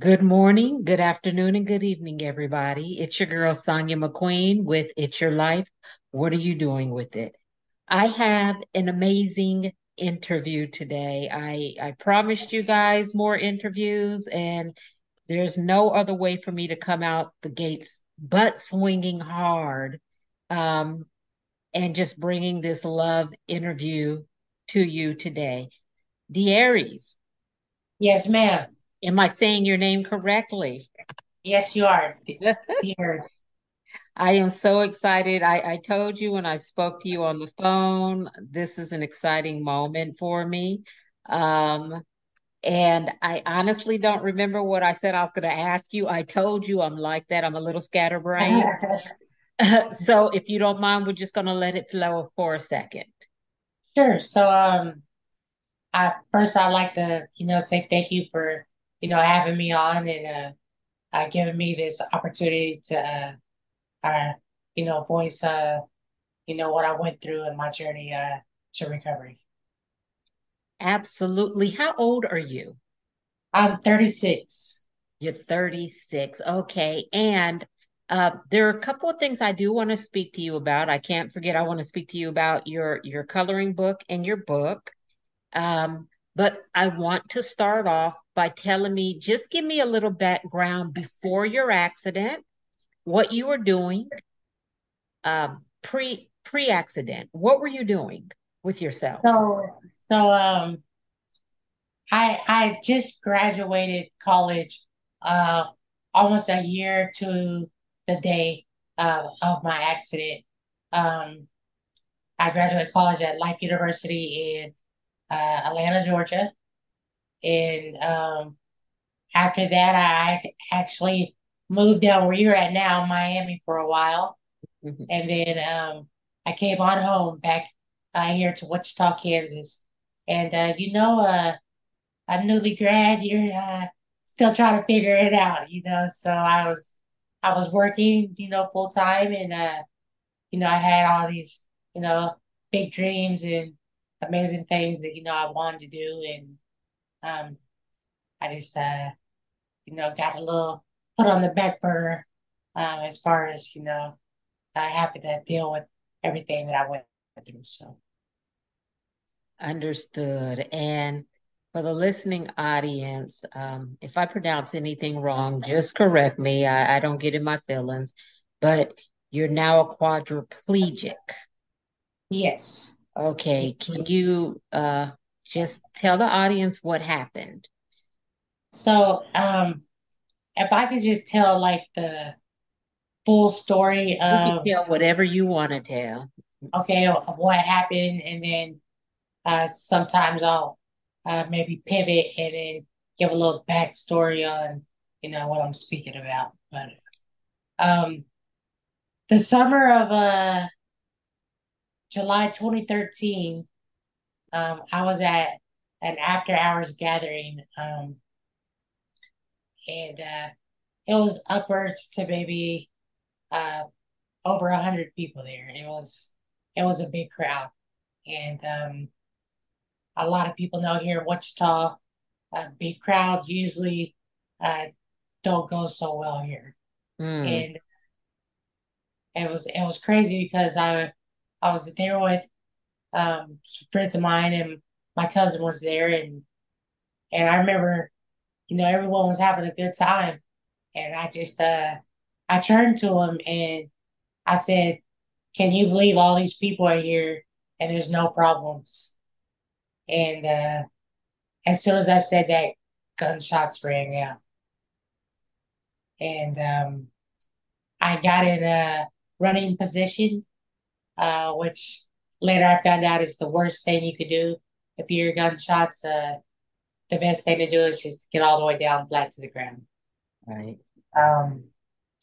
Good morning, good afternoon, and good evening, everybody. It's your girl, Sonia McQueen, with It's Your Life. What are you doing with it? I have an amazing interview today. I, I promised you guys more interviews, and there's no other way for me to come out the gates but swinging hard um, and just bringing this love interview to you today. De'Aires, Yes, ma'am. Am I saying your name correctly? Yes, you are, dear. I am so excited. I, I told you when I spoke to you on the phone, this is an exciting moment for me. Um, and I honestly don't remember what I said I was going to ask you. I told you I'm like that. I'm a little scatterbrained. So if you don't mind, we're just going to let it flow for a second. Sure. So, um, I first I'd like to, you know, say thank you for, you know, having me on and uh, uh giving me this opportunity to, uh, uh, you know, voice, uh, you know, what I went through in my journey, uh, to recovery. Absolutely. How old are you? I'm 36. You're 36. Okay. And uh, there are a couple of things I do want to speak to you about. I can't forget, I want to speak to you about your your coloring book and your book. Um, but I want to start off by telling me, just give me a little background before your accident, what you were doing, um, pre pre-accident. What were you doing with yourself? So, so, um, I I just graduated college, uh, almost a year to the day uh, of my accident. Um, I graduated college at Life University in uh, Atlanta, Georgia, and um, after that, I actually moved down where you're at now, Miami, for a while, Mhm. and then um, I came on home back uh, here to Wichita, Kansas, and uh, you know, uh, a newly grad, you're uh, still trying to figure it out, you know. So I was I was working, you know, full time, and uh, you know, I had all these, you know, big dreams and amazing things that you know I wanted to do, and um, I just uh, you know, got a little put on the back burner um, as far as you know, uh, having to deal with everything that I went through. So Understood. And for the listening audience, um, if I pronounce anything wrong, just correct me. I, I don't get in my feelings, but you're now a quadriplegic. yes, Okay. Can you uh, just tell the audience what happened? so um, if I could just tell like the full story You can of tell whatever you want to tell. okay of what happened, and then uh, sometimes I'll uh, maybe pivot and then give a little backstory on you know what I'm speaking about. But um, the summer of uh, July 2013, um, I was at an after hours gathering, um, and uh, it was upwards to maybe uh, over a hundred people there. It was it was a big crowd, and um, a lot of people know here in Wichita, uh, big crowds usually uh, don't go so well here. Mm, And it was it was crazy because I I was there with um, friends of mine and my cousin was there and and I remember you know everyone was having a good time and I just uh I turned to him and I said, "Can you believe all these people are here and there's no problems?" And uh, as soon as I said that, gunshots rang out. and um, I got in a running position, uh, which later I found out it's the worst thing you could do if you hear gunshots. Uh, the best thing to do is just get all the way down flat to the ground. right. Um,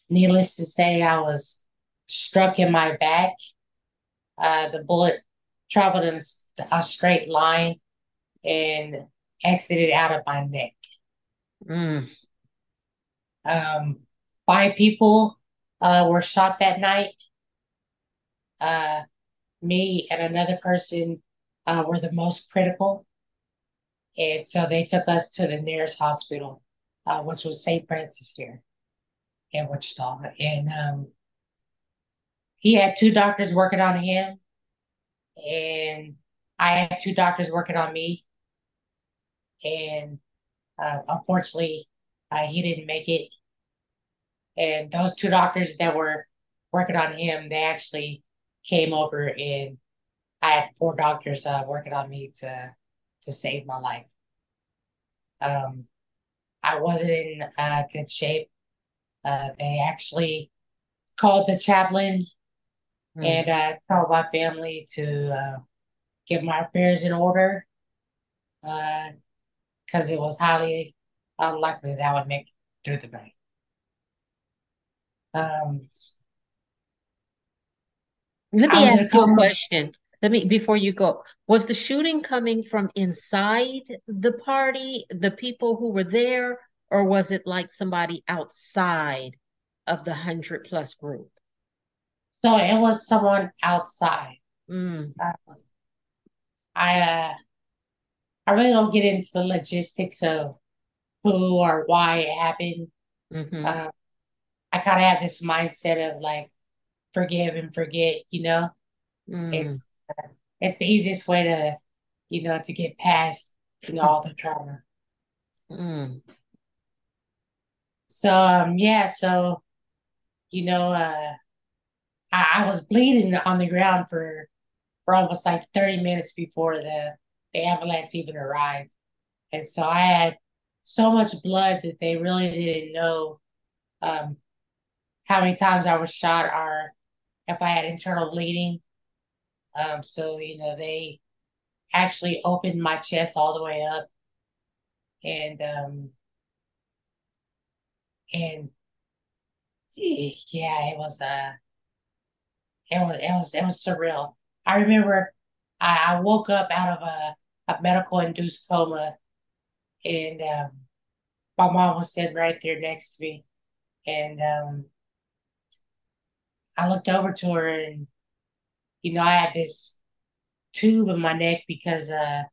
needless to say, I was struck in my back. Uh, the bullet traveled in a, a straight line and exited out of my neck. Mm, Um, five people uh, were shot that night. Uh, me and another person uh, were the most critical. And so they took us to the nearest hospital. uh, which was St. Francis here in Wichita. And um, he had two doctors working on him, and I had two doctors working on me. And uh, unfortunately, uh, he didn't make it. And those two doctors that were working on him, they actually came over and I had four doctors uh, working on me to to save my life. Um, I wasn't in uh, good shape. Uh, they actually called the chaplain mm. and uh, told my family to uh, get my affairs in order because uh, it was highly unlikely that I would make it through the night. Um, Let me ask you a question. Let me before you go. Was the shooting coming from inside the party, the people who were there, or was it like somebody outside of the hundred plus group? So it was someone outside. Mm. Uh, I uh, I really don't get into the logistics of who or why it happened. Mm-hmm. Uh, I kind of have this mindset of like forgive and forget. You know, mm. it's uh, it's the easiest way to you know to get past you know all the trauma. Mm. So um, yeah, so you know, uh, I, I was bleeding on the ground for for almost like 30 minutes before the, the ambulance even arrived. And so I had so much blood that they really didn't know um, how many times I was shot or if I had internal bleeding. Um, so, you know, they actually opened my chest all the way up and um and yeah it was uh it was it was it was surreal I remember I, I woke up out of a, a medical induced coma and um, my mom was sitting right there next to me. And um, I looked over to her and, you know, I had this tube in my neck because uh,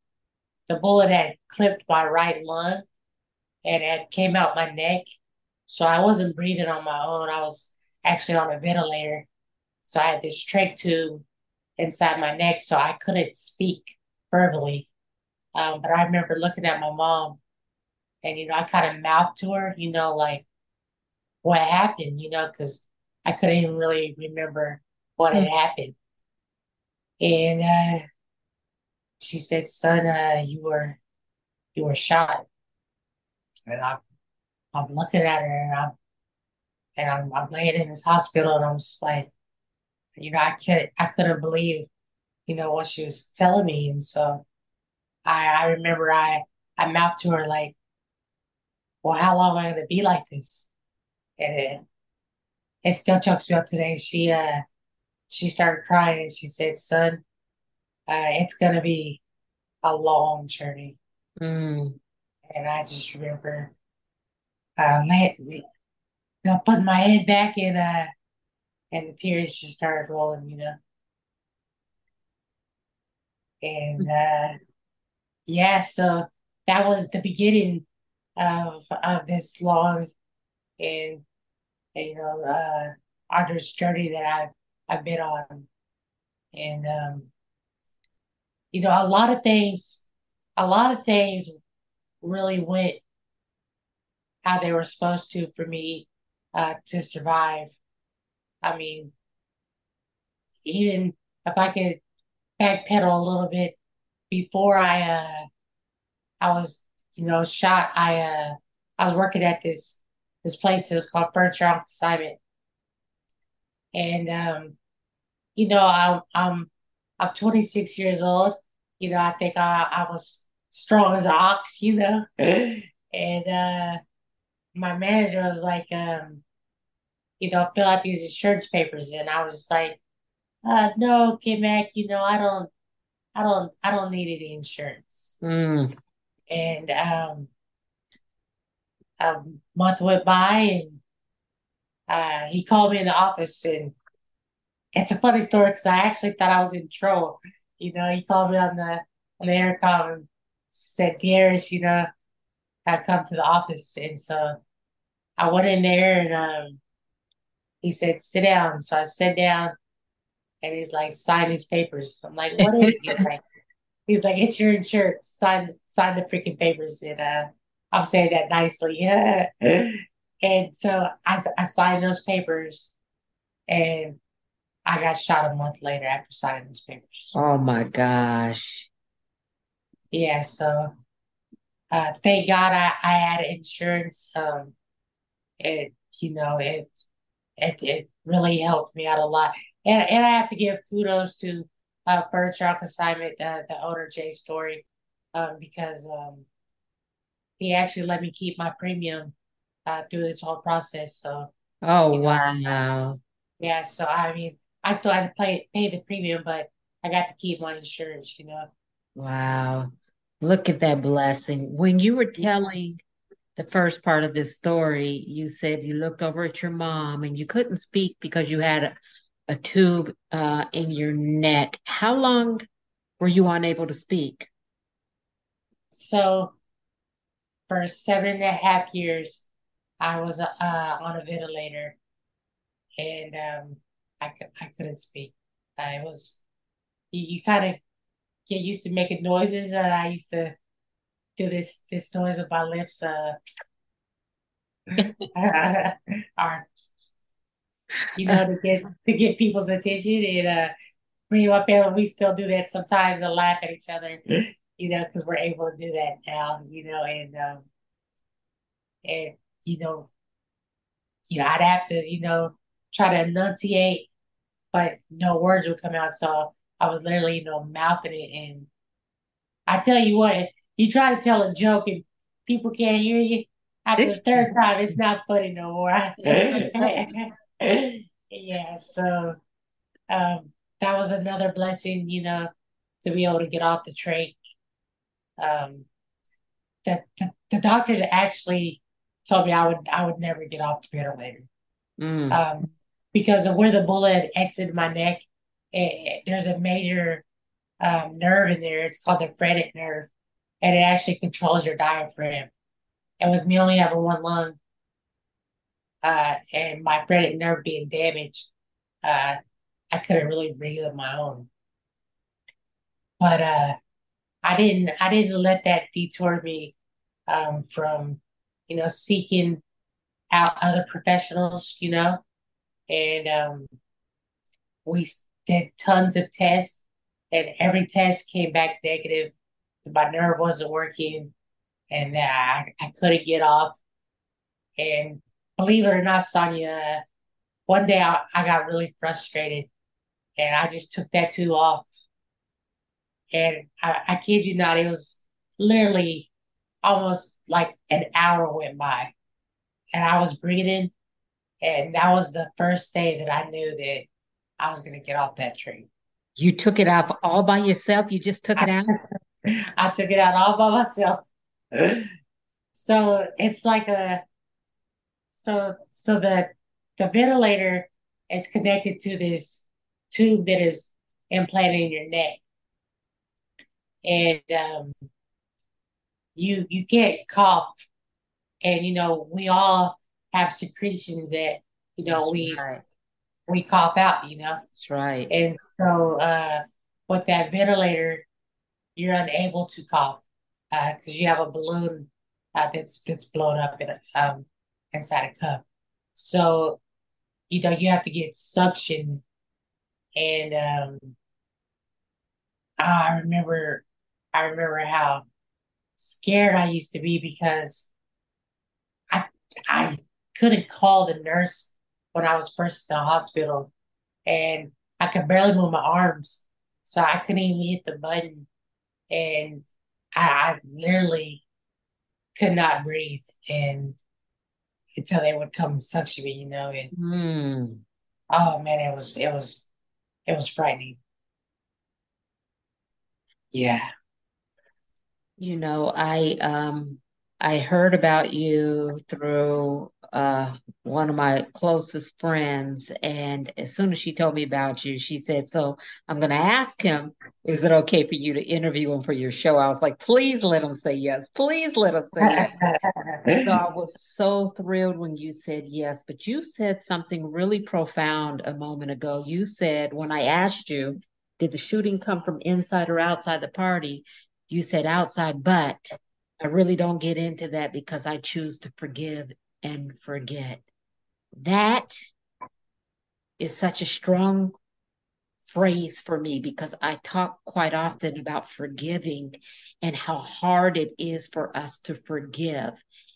the bullet had clipped my right lung and it came out my neck. So I wasn't breathing on my own. I was actually on a ventilator. So I had this trach tube inside my neck, so I couldn't speak verbally. Um, but I remember looking at my mom, and you know, I kind of mouthed to her, you know, like what happened, you know, because I couldn't even really remember what had hmm. happened. And uh, she said, "Son, uh, you were you were shot." And I'm I'm looking at her, and I'm and I'm, I'm laying in this hospital, and I'm just like, you know, I could I couldn't believe, you know, what she was telling me. And so I I remember I I mouthed to her like, Well, how long am I gonna be like this? And it it still chokes me up today. She uh she started crying and she said, Son, uh, it's gonna be a long journey. Mm. And I just remember uh, you know, putting my head back and uh, and the tears just started rolling, you know. And uh, yeah, so that was the beginning of of this long and, and you know uh, arduous journey that I've I've been on, and um, you know a lot of things, a lot of things really went how they were supposed to for me uh, to survive. I mean, even if I could backpedal a little bit before I uh I was you know shot I uh I was working at this this place it was called Furniture on Consignment and um you know I'm I'm I'm 26 years old you know I think I I was strong as an ox you know and uh my manager was like um you know, fill out these insurance papers. And I was like, uh, no, K Mac, you know, I don't, I don't, I don't need any insurance. Mm. And um, a month went by and uh, he called me in the office and it's a funny story because I actually thought I was in trouble. You know, he called me on the on the intercom and said, Darius, you know, had come to the office, and so I went in there, and um, he said, "Sit down." So I sat down, and he's like, "Sign these papers." I'm like, "What is?" He's like, "He's like, it's your insurance. Sign, sign the freaking papers." And uh, I'm saying that nicely, yeah. and so I, I signed those papers, and I got shot a month later after signing those papers. Oh my gosh. Yeah, so uh, thank God I, I had insurance. Um, it you know it it it really helped me out a lot, and and I have to give kudos to uh, Furniture on Consignment, uh, the owner Jay Story, um, because um, he actually let me keep my premium uh, through this whole process. So Oh you know, wow. yeah. So I mean, I still had to pay pay the premium, but I got to keep my insurance. You know. Wow. Look at that blessing. When you were telling the first part of this story, you said you looked over at your mom and you couldn't speak because you had a, a tube uh, in your neck. How long were you unable to speak? So for seven and a half years, I was uh, on a ventilator, and um, I could I couldn't speak. Uh, it was you, you kind of get used to making noises. Uh, I used to do this this noise with my lips, uh, you know, to get to get people's attention. And uh, me and my family, we still do that sometimes and laugh at each other, you know, because we're able to do that now, you know, and um, and you know, you know, I'd have to, you know, try to enunciate, but no words would come out. So I was literally, you know, mouthing it. And I tell you what, you try to tell a joke and people can't hear you. After the third time, it's not funny no more. yeah, so um, that was another blessing, you know, to be able to get off the trach. Um, that the, the doctors actually told me I would I would never get off the ventilator Mm. um, because of where the bullet exited my neck. It, it- there's a major um, nerve in there. It's called the phrenic nerve, and it actually controls your diaphragm. And with me only having one lung, uh, and my phrenic nerve being damaged, uh, I couldn't really breathe on my own. But uh, I didn't I didn't let that detour me um, from you know seeking out other professionals. You know, and um, we did tons of tests, and every test came back negative. My nerve wasn't working, and I I couldn't get off. And believe it or not, Sonia, one day I, I got really frustrated, and I just took that tube off. And I, I kid you not, it was literally almost like an hour went by, and I was breathing, and that was the first day that I knew that I was going to get off that train. You took it off all by yourself? You just took I, it out? I took it out all by myself. So it's like a so so the the ventilator is connected to this tube that is implanted in your neck, and um, you you can't cough, and you know we all have secretions that you know That's we right. we cough out, you know, That's right. and so uh, with that ventilator, you're unable to cough because you have a balloon uh, that's that's blown up in a, um, inside a cup. So you know you have to get suction, and um, I remember I remember how scared I used to be because I I couldn't call the nurse when I was first in the hospital, and I could barely move my arms, so I couldn't even hit the button, and I, I literally could not breathe, and until they would come and suction me, you know, and Hmm. oh man, it was it was it was frightening. Yeah. You know, I um I heard about you through uh, one of my closest friends, and as soon as she told me about you, she said, "So I'm going to ask him, is it okay for you to interview him for your show?" I was like, "Please let him say yes. Please let him say yes." So I was so thrilled when you said yes, but you said something really profound a moment ago. You said, when I asked you, did the shooting come from inside or outside the party? You said outside, but I really don't get into that because I choose to forgive and forget. That is such a strong phrase for me because I talk quite often about forgiving and how hard it is for us to forgive.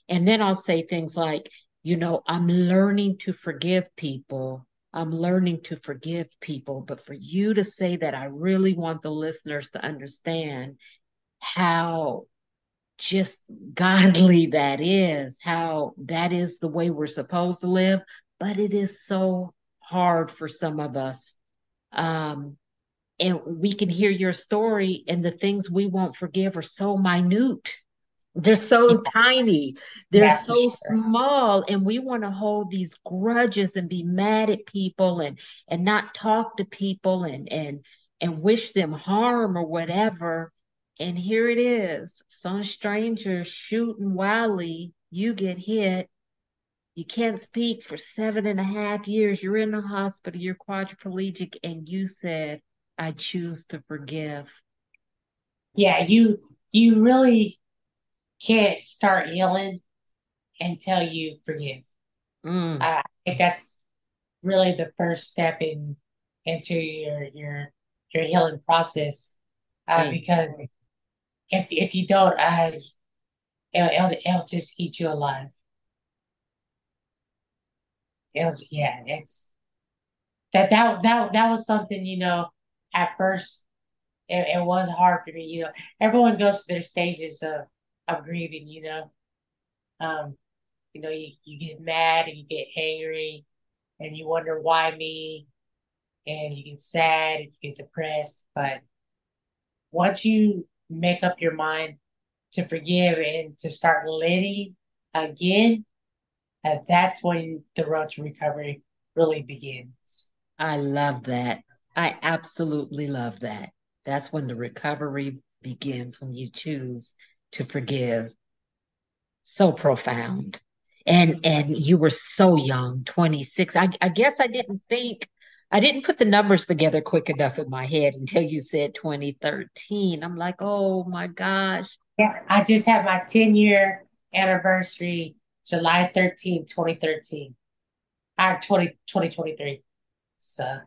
And then I'll say things like, you know, I'm learning to forgive people. I'm learning to forgive people. But for you to say that, I really want the listeners to understand how just godly that is, how that is the way we're supposed to live. But it is so hard for some of us. Um, and we can hear your story, and the things we won't forgive are so minute. They're so tiny. They're for so small, and we want to hold these grudges and be mad at people and and not talk to people and and and wish them harm or whatever. And here it is, some stranger shooting wildly. You get hit. You can't speak for seven and a half years. You're in the hospital. You're quadriplegic, and you said, "I choose to forgive." Yeah, you you really can't start healing until you forgive. Mm, I think that's really the first step in into your your your healing process. Uh, because if if you don't, I, it'll it'll, just eat you alive. It'll, yeah, it's that that that that was something you know. At first, it, it was hard for me. You know, everyone goes through their stages of of grieving. You know, um, you know, you, you get mad and you get angry and you wonder why me and you get sad and you get depressed. But once you make up your mind to forgive and to start living again, that's when the road to recovery really begins. I love that. I absolutely love that. That's when the recovery begins, when you choose to forgive. So profound. And and you were so young, 26. I, I guess I didn't think I didn't put the numbers together quick enough in my head until you said 2013. I'm like, oh my gosh. Yeah, I just had my 10 year anniversary July 13, 2013. Or 20, 2023. So,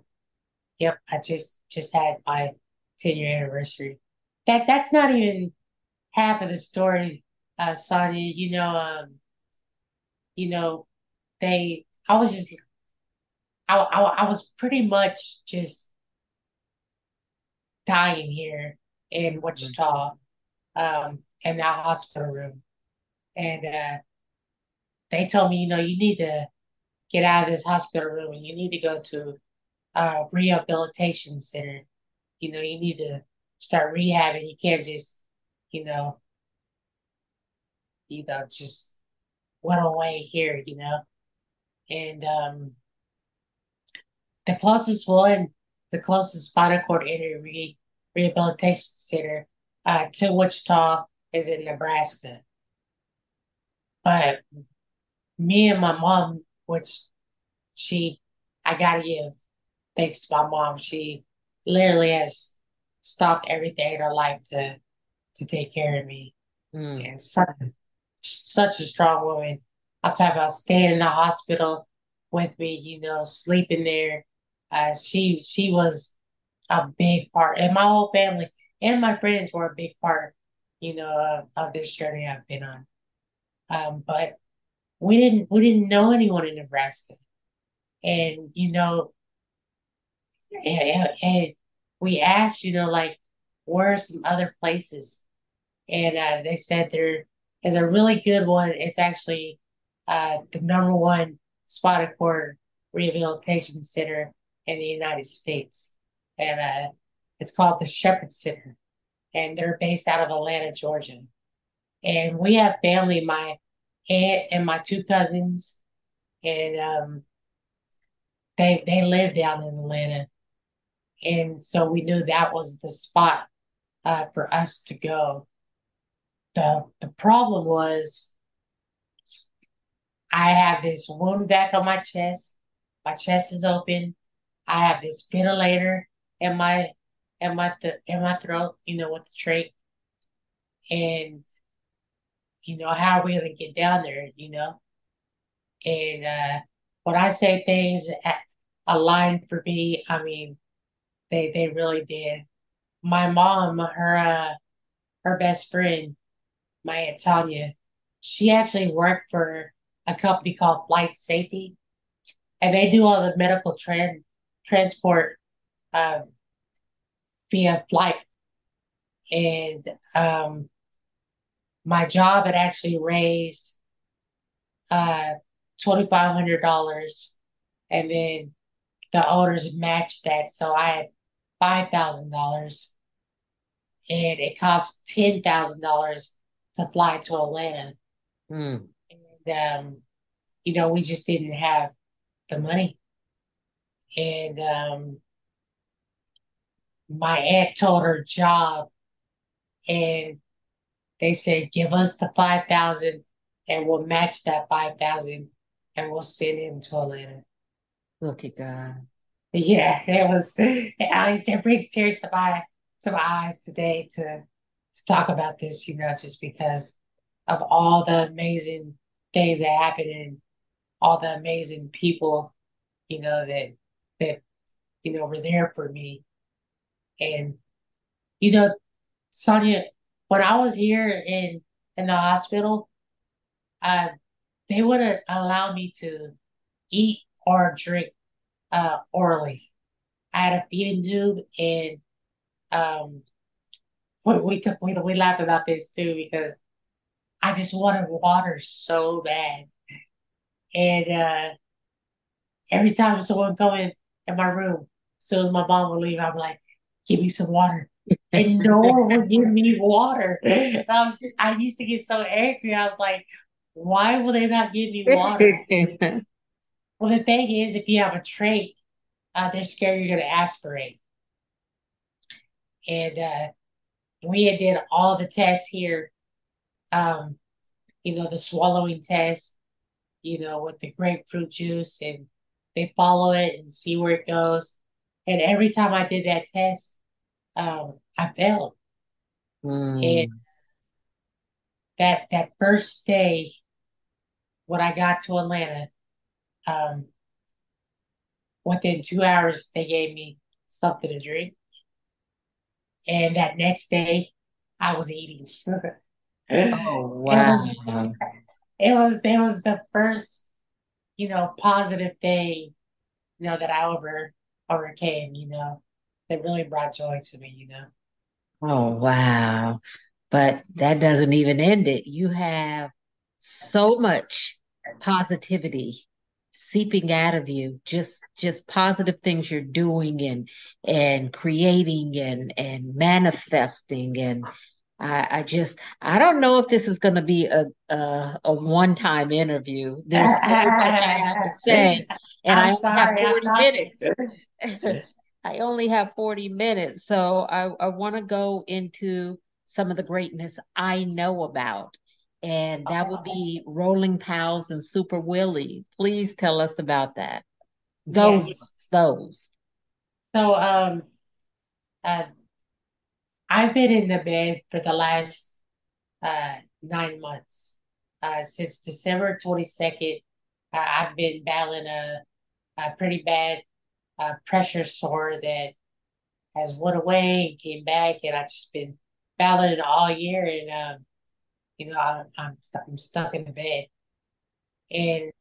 yep, I just just had my 10 year anniversary. That that's not even half of the story, uh, Sonia. You know, um, you know, they I was just I, I, I was pretty much just dying here in Wichita, um, in that hospital room. And uh, they told me, you know, you need to get out of this hospital room and you need to go to a rehabilitation center. You know, you need to start rehabbing. You can't just, you know, you know, just went away here, you know. And um, the closest one, the closest spinal cord injury re- rehabilitation center uh, to Wichita is in Nebraska. But me and my mom, which she, I gotta give thanks to my mom, she literally has stopped everything in her life to to take care of me. Mm, And such, such a strong woman. I'm talking about staying in the hospital with me, you know, sleeping there. Uh, she she was a big part, and my whole family and my friends were a big part, you know, of, of this journey I've been on. Um, but we didn't we didn't know anyone in Nebraska, and you know, and, and we asked, you know, like where are some other places, and uh, they said there is a really good one. It's actually uh, the number one spinal cord rehabilitation center in the United States, and uh, it's called the Shepherd Center, and they're based out of Atlanta, Georgia. and we have family. My aunt and my two cousins, and um, they they live down in Atlanta, and so we knew that was the spot uh, for us to go. the The problem was I have this wound back on my chest. My chest is open. I have this ventilator in my in my th- in my throat. You know, with the trach, and you know how are we gonna get down there? You know, and uh, when I say things aligned for me, I mean they they really did. My mom, her uh, her best friend, my aunt Tanya, she actually worked for a company called Flight Safety, and they do all the medical trans transport um, via flight. And um, my job had actually raised uh, twenty five hundred dollars, and then the owners matched that, so I had five thousand dollars, and it cost ten thousand dollars to fly to Atlanta. Mm. And um, you know, we just didn't have the money. And um, my aunt told her job, and they said, "Give us the five thousand, and we'll match that five thousand, and we'll send him to Atlanta." Look at God. Yeah, it was. Least it brings tears to my to my eyes today to to talk about this. You know, just because of all the amazing things that happened and all the amazing people, you know, that that you know were there for me. And you know, Sonia, when I was here in in the hospital, uh, they wouldn't allow me to eat or drink uh, orally. I had a feeding tube, and um, we we took we we laughed about this too because I just wanted water so bad, and uh, every time someone come in in my room, as soon as my mom would leave, I'm like, "Give me some water." and no one would give me water. And I was, I used to get so angry. I was like, "Why will they not give me water?" well, the thing is, if you have a trach, uh, they're scared you're going to aspirate. And uh, we had did all the tests here. Um, you know, the swallowing test, you know, with the grapefruit juice, and they follow it and see where it goes. And every time I did that test, um, I failed. Mm. And that that first day when I got to Atlanta, um, within two hours they gave me something to drink. And that next day I was eating. oh wow. It was, it was it was the first, you know, positive thing, you know, that I over overcame, you know, that really brought joy to me, you know. Oh, wow. But that doesn't even end it. You have so much positivity seeping out of you, just just positive things you're doing and and creating and and manifesting and I, I just I don't know if this is going to be a a, a one time interview. There's so much I have to say, and I'm I sorry, have 40 I'm minutes. I only have 40 minutes, so I, I want to go into some of the greatness I know about. And that would be Rolling Pals and Super Willie. Please tell us about that. Those, yes. those. So, um, uh, I've been in the bed for the last uh, nine months. Uh, since December 22nd, uh, I've been battling a, a pretty bad uh, pressure sore that has went away and came back, and I've just been battling all year. And um, you know, I, I'm I'm stuck in the bed, and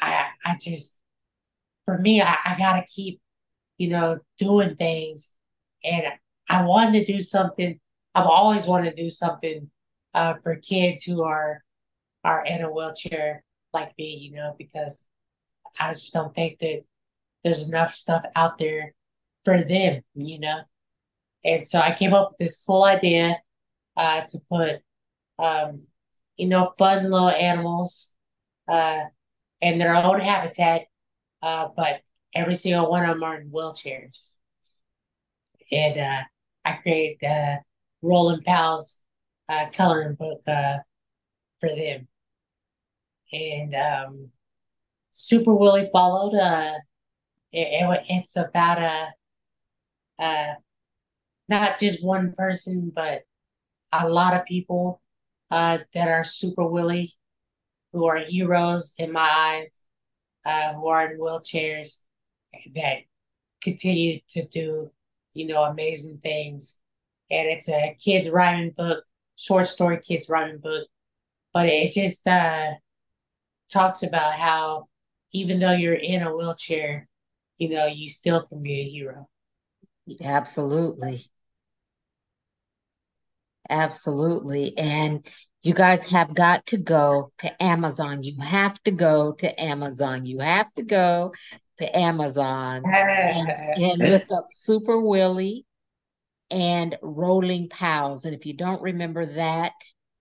I I just for me, I, I gotta keep you know doing things, and I wanted to do something. I've always wanted to do something uh, for kids who are are in a wheelchair like me, you know, because I just don't think that there's enough stuff out there for them, you know. And so I came up with this cool idea uh, to put um, you know, fun little animals, uh, in their own habitat, uh, but every single one of them are in wheelchairs. And uh, I created the Rolling Pals uh, coloring book uh, for them. And um, Super Willie followed. Uh, it, it, it's about a, uh, not just one person, but a lot of people uh, that are Super Willie, who are heroes in my eyes, uh, who are in wheelchairs, that continue to do, you know, amazing things. And it's a kids rhyming book, short story kids rhyming book, but it just uh, talks about how even though you're in a wheelchair, you know, you still can be a hero. Absolutely. Absolutely. And you guys have got to go to Amazon. You have to go to Amazon. You have to go to Amazon and, and look up Super Willie and Rolling Pals. And if you don't remember that,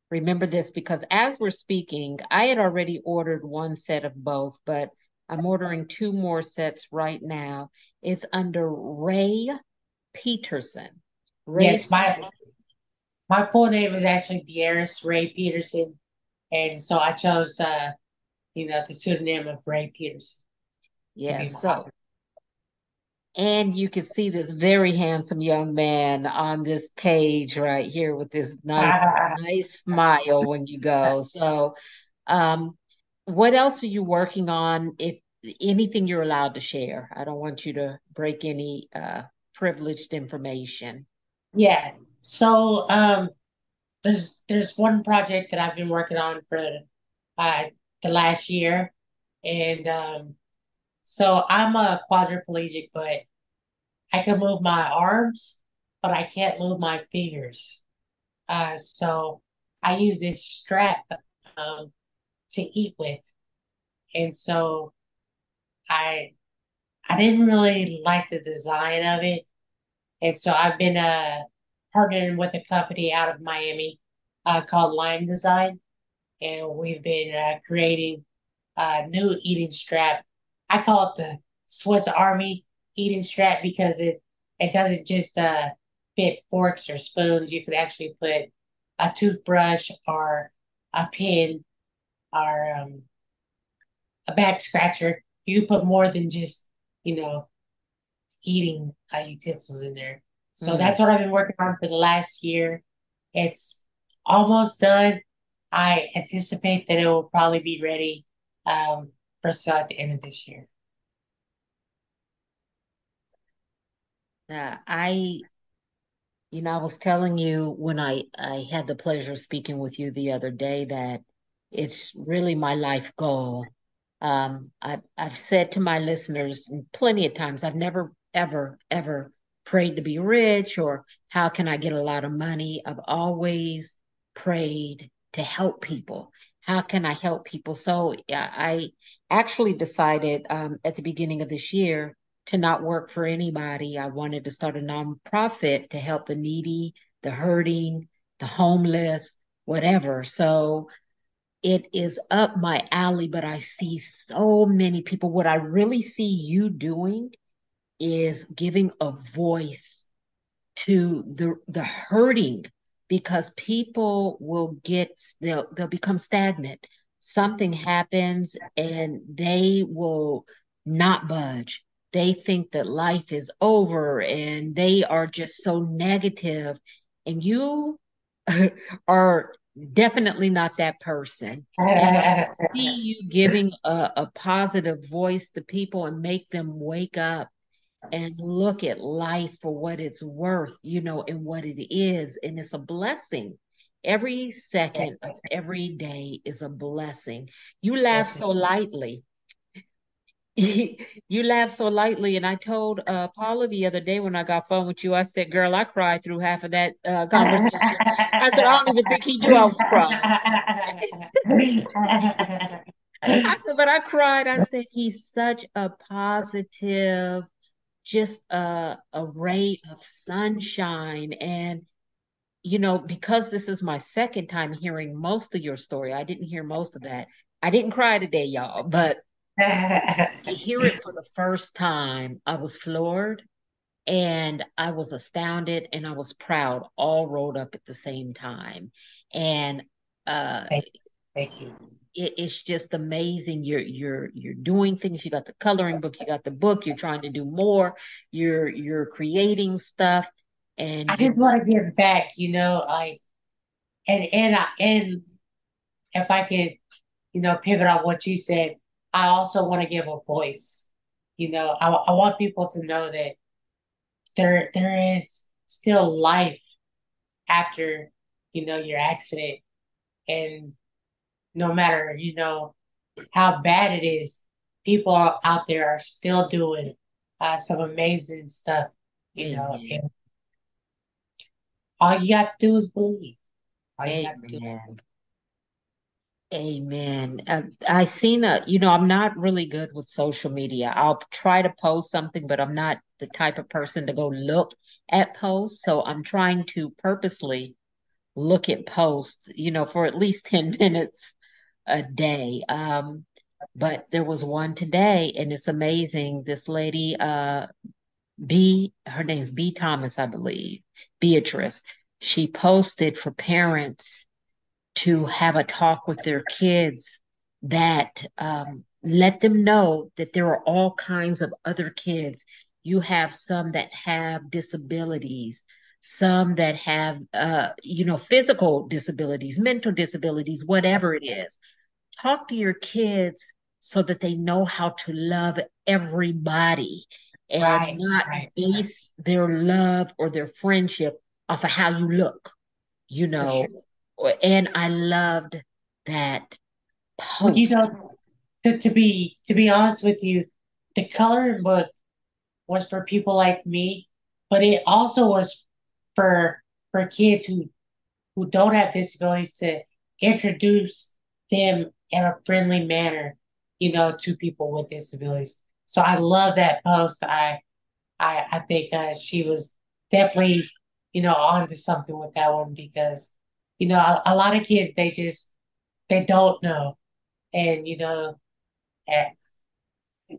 remember this because as we're speaking, I had already ordered one set of both, but I'm ordering two more sets right now. It's under Ray Peterson. Ray yes, my my full name is actually De'Aires Ray Peterson, and so I chose, uh, you know, the pseudonym of Ray Peterson. Yes, so and you can see this very handsome young man on this page right here with this nice, nice smile when you go. So, um, what else are you working on? If anything you're allowed to share, I don't want you to break any uh, privileged information. Yeah. So, um, there's there's one project that I've been working on for uh, the last year, and um, so I'm a quadriplegic, but I can move my arms, but I can't move my fingers. Uh, so I use this strap um, to eat with, and so I I didn't really like the design of it, and so I've been uh partnering with a company out of Miami uh, called Lime Design, and we've been uh, creating a new eating strap. I call it the Swiss Army eating strap because it it doesn't just uh, fit forks or spoons. You could actually put a toothbrush or a pin or um, a back scratcher. You put more than just you know eating uh, utensils in there. So mm-hmm. that's what I've been working on for the last year. It's almost done. I anticipate that it will probably be ready um, for sale at the end of this year. Uh, I, you know, I was telling you when I I had the pleasure of speaking with you the other day that it's really my life goal. Um, I've I've said to my listeners plenty of times I've never ever ever prayed to be rich or how can I get a lot of money. I've always prayed to help people. How can I help people? So I actually decided um, at the beginning of this year to not work for anybody. I wanted to start a nonprofit to help the needy, the hurting, the homeless, whatever. So it is up my alley, but I see so many people. What I really see you doing is giving a voice to the the hurting because people will get they'll they'll become stagnant. Something happens and they will not budge. They think that life is over and they are just so negative. And you are definitely not that person. And i see you giving a, a positive voice to people and make them wake up and look at life for what it's worth, you know, and what it is. And it's a blessing. Every second of every day is a blessing. You laugh so lightly. you laugh so lightly. And I told uh, Paula the other day when I got phone with you, I said, girl, I cried through half of that uh, conversation. I said, I don't even think he knew I was crying. I said, but I cried. I said, he's such a positive, just a, a ray of sunshine. And you know, because this is my second time hearing most of your story, I didn't hear most of that. I didn't cry today, y'all, but to hear it for the first time, I was floored and I was astounded and I was proud, all rolled up at the same time. And uh, thank, thank you. It, it's just amazing. You're you're you're doing things. You got the coloring book. You got the book. You're trying to do more. You're you're creating stuff. And I just want to give back. You know, like and and I and if I could, you know, pivot on what you said, I also want to give a voice. You know, I, I want people to know that there there is still life after, you know, your accident. And no matter, you know, how bad it is, people out there are still doing uh, some amazing stuff, you know. And all you have to do is believe. All you have to do Amen. Uh, I seen a, you know, I'm not really good with social media. I'll try to post something, but I'm not the type of person to go look at posts. So I'm trying to purposely look at posts, you know, for at least 10 minutes a day. Um, but there was one today and it's amazing. This lady, uh, B, her name's B Thomas, I believe, Beatrice. She posted for parents to have a talk with their kids that um, let them know that there are all kinds of other kids. You have some that have disabilities, some that have, uh, you know, physical disabilities, mental disabilities, whatever it is. Talk to your kids so that they know how to love everybody and right, not right. base their love or their friendship off of how you look, you know. Sure and I loved that post. You know, to, to be to be honest with you, the coloring book was for people like me, but it also was for for kids who who don't have disabilities to introduce them in a friendly manner, you know, to people with disabilities. So I love that post. I I I think uh, she was definitely, you know, onto something with that one because you know, a, a lot of kids they just they don't know, and you know, and,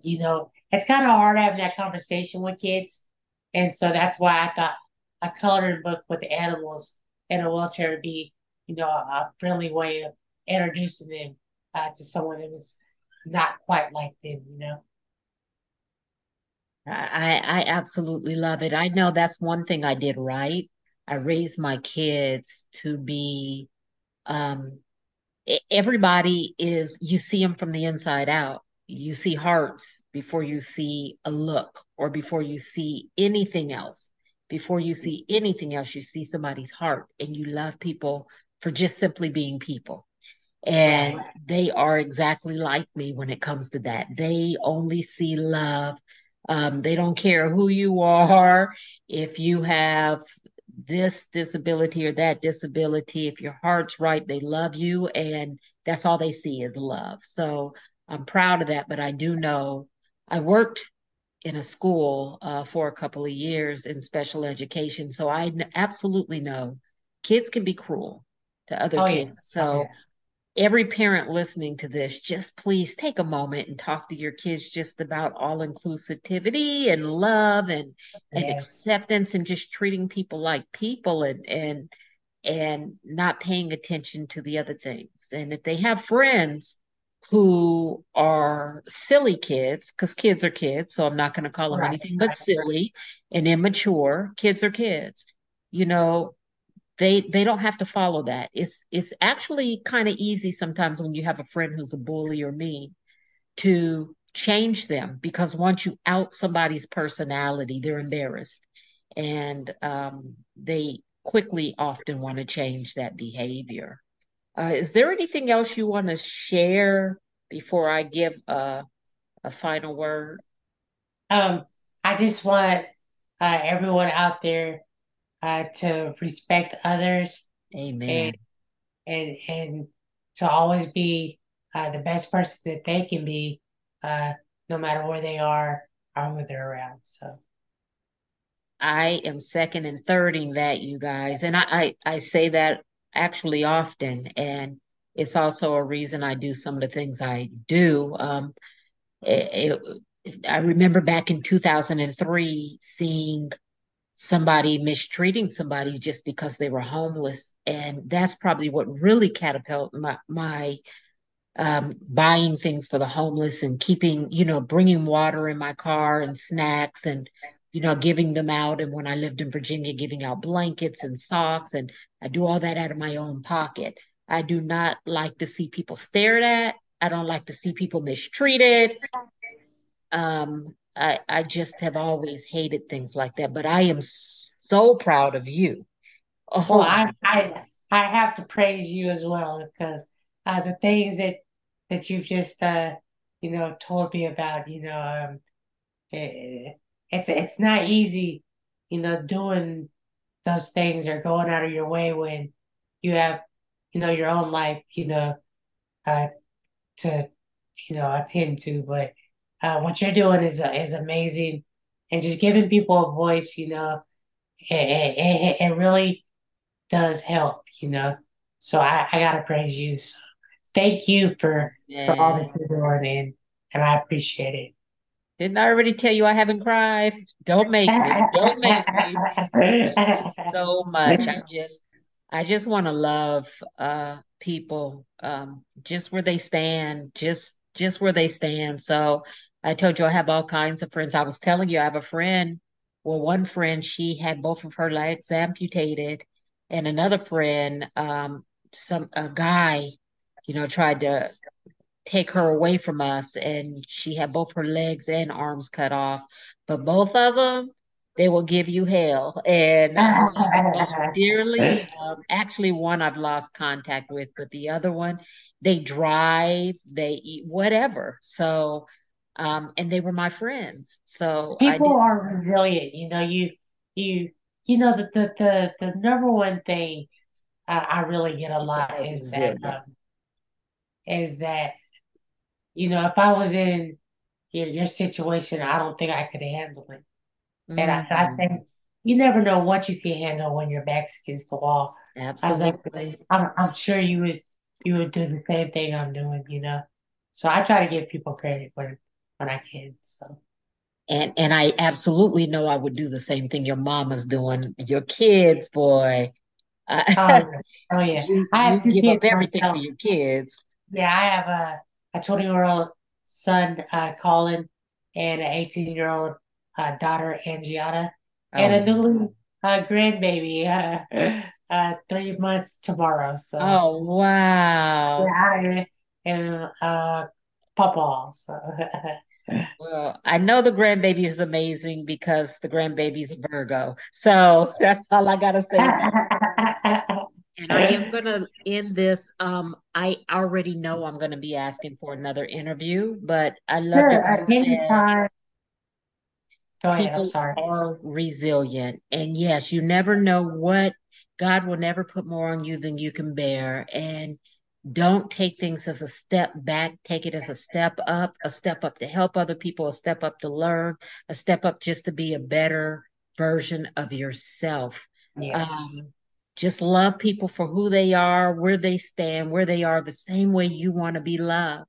you know, it's kind of hard having that conversation with kids, and so that's why I thought a coloring book with animals in a wheelchair would be, you know, a friendly way of introducing them uh, to someone that was not quite like them, you know. I I absolutely love it. I know that's one thing I did right I raised my kids to be um everybody is you see them from the inside out. You see hearts before you see a look or before you see anything else. Before you see anything else, you see somebody's heart and you love people for just simply being people. And they are exactly like me when it comes to that. They only see love. Um, they don't care who you are. If you have this disability or that disability. If your heart's right, they love you, and that's all they see is love. So I'm proud of that. But I do know I worked in a school uh, for a couple of years in special education, so I absolutely know kids can be cruel to other oh, kids. Yeah. So oh, yeah every parent listening to this, just please take a moment and talk to your kids just about all inclusivity and love and and acceptance and just treating people like people and and and not paying attention to the other things. And if they have friends who are silly kids, because kids are kids, so I'm not going to call them right. anything but silly and immature. Kids are kids. You know, they they don't have to follow that it's it's actually kind of easy sometimes when you have a friend who's a bully or mean to change them because once you out somebody's personality they're embarrassed and um, they quickly often want to change that behavior uh, is there anything else you want to share before i give a, a final word um, i just want uh, everyone out there uh, to respect others. Amen. And and, and to always be uh, the best person that they can be, uh, no matter where they are or who they're around. So. I am second and thirding that, you guys. And I, I, I say that actually often. And it's also a reason I do some of the things I do. Um, it, it, I remember back in 2003 seeing somebody mistreating somebody just because they were homeless. And that's probably what really catapulted my, my um, buying things for the homeless and keeping, you know, bringing water in my car and snacks and, you know, giving them out. And when I lived in Virginia, giving out blankets and socks. And I do all that out of my own pocket. I do not like to see people stared at. I don't like to see people mistreated. Um, I, I just have always hated things like that. But I am so proud of you. Oh, well, I, I I have to praise you as well because uh, the things that that you've just uh, you know told me about, you know, um, it, it's it's not easy, you know, doing those things or going out of your way when you have, you know, your own life, you know, uh, to you know attend to. But uh, what you're doing is is amazing, and just giving people a voice, you know, it, it, it really does help, you know. So I, I gotta praise you. So thank you for yeah. for all that you're doing, and and I appreciate it. Didn't I already tell you I haven't cried? Don't make me. Don't make me. so much. I just I just want to love uh people um just where they stand, just just where they stand. So I told you I have all kinds of friends. I was telling you I have a friend. Well, one friend, she had both of her legs amputated, and another friend, um, some a guy, you know, tried to take her away from us and she had both her legs and arms cut off. But both of them they will give you hell. And I love dearly um, actually one i've lost contact with but the other one they drive they eat whatever. So um and they were my friends. So people are resilient you know you you you know the the the, the number one thing I, I really get a lot is that um, is that you know, if I was in your, your situation, I don't think I could handle it. Mm-hmm. And, I, and I mm-hmm. think you never know what you can handle when your back's against the wall. Absolutely. I am I'm sure you would you would do the same thing I'm doing, you know. So I try to give people credit when when I can. So and and I absolutely know I would do the same thing your mama's doing. Your kids, boy. oh, yeah. oh yeah. you, I have you give up everything myself. for your kids. Yeah, I have a a 20 year old son, uh, Colin, and an 18 year old uh, daughter, Angiata, oh. and a new uh, grandbaby, uh, uh, three months tomorrow. So, oh, wow. Yeah, and uh, Papa. So, well, I know the grandbaby is amazing because the grandbaby's a Virgo. So that's all I got to say. And I am going to end this. Um, I already know I'm going to be asking for another interview, but I love sure, that you said Go ahead, people I'm sorry. are resilient. And yes, you never know what God will never put more on you than you can bear. And don't take things as a step back, take it as a step up, a step up to help other people, a step up to learn, a step up just to be a better version of yourself. Yes. Um, just love people for who they are, where they stand, where they are, the same way you want to be loved.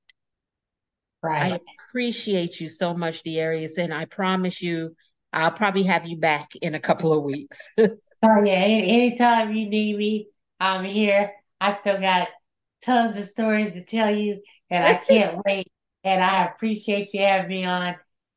Right. I appreciate you so much, De'Aires, and I promise you, I'll probably have you back in a couple of weeks. oh yeah, anytime you need me, I'm here. I still got tons of stories to tell you, and I can't wait. And I appreciate you having me on.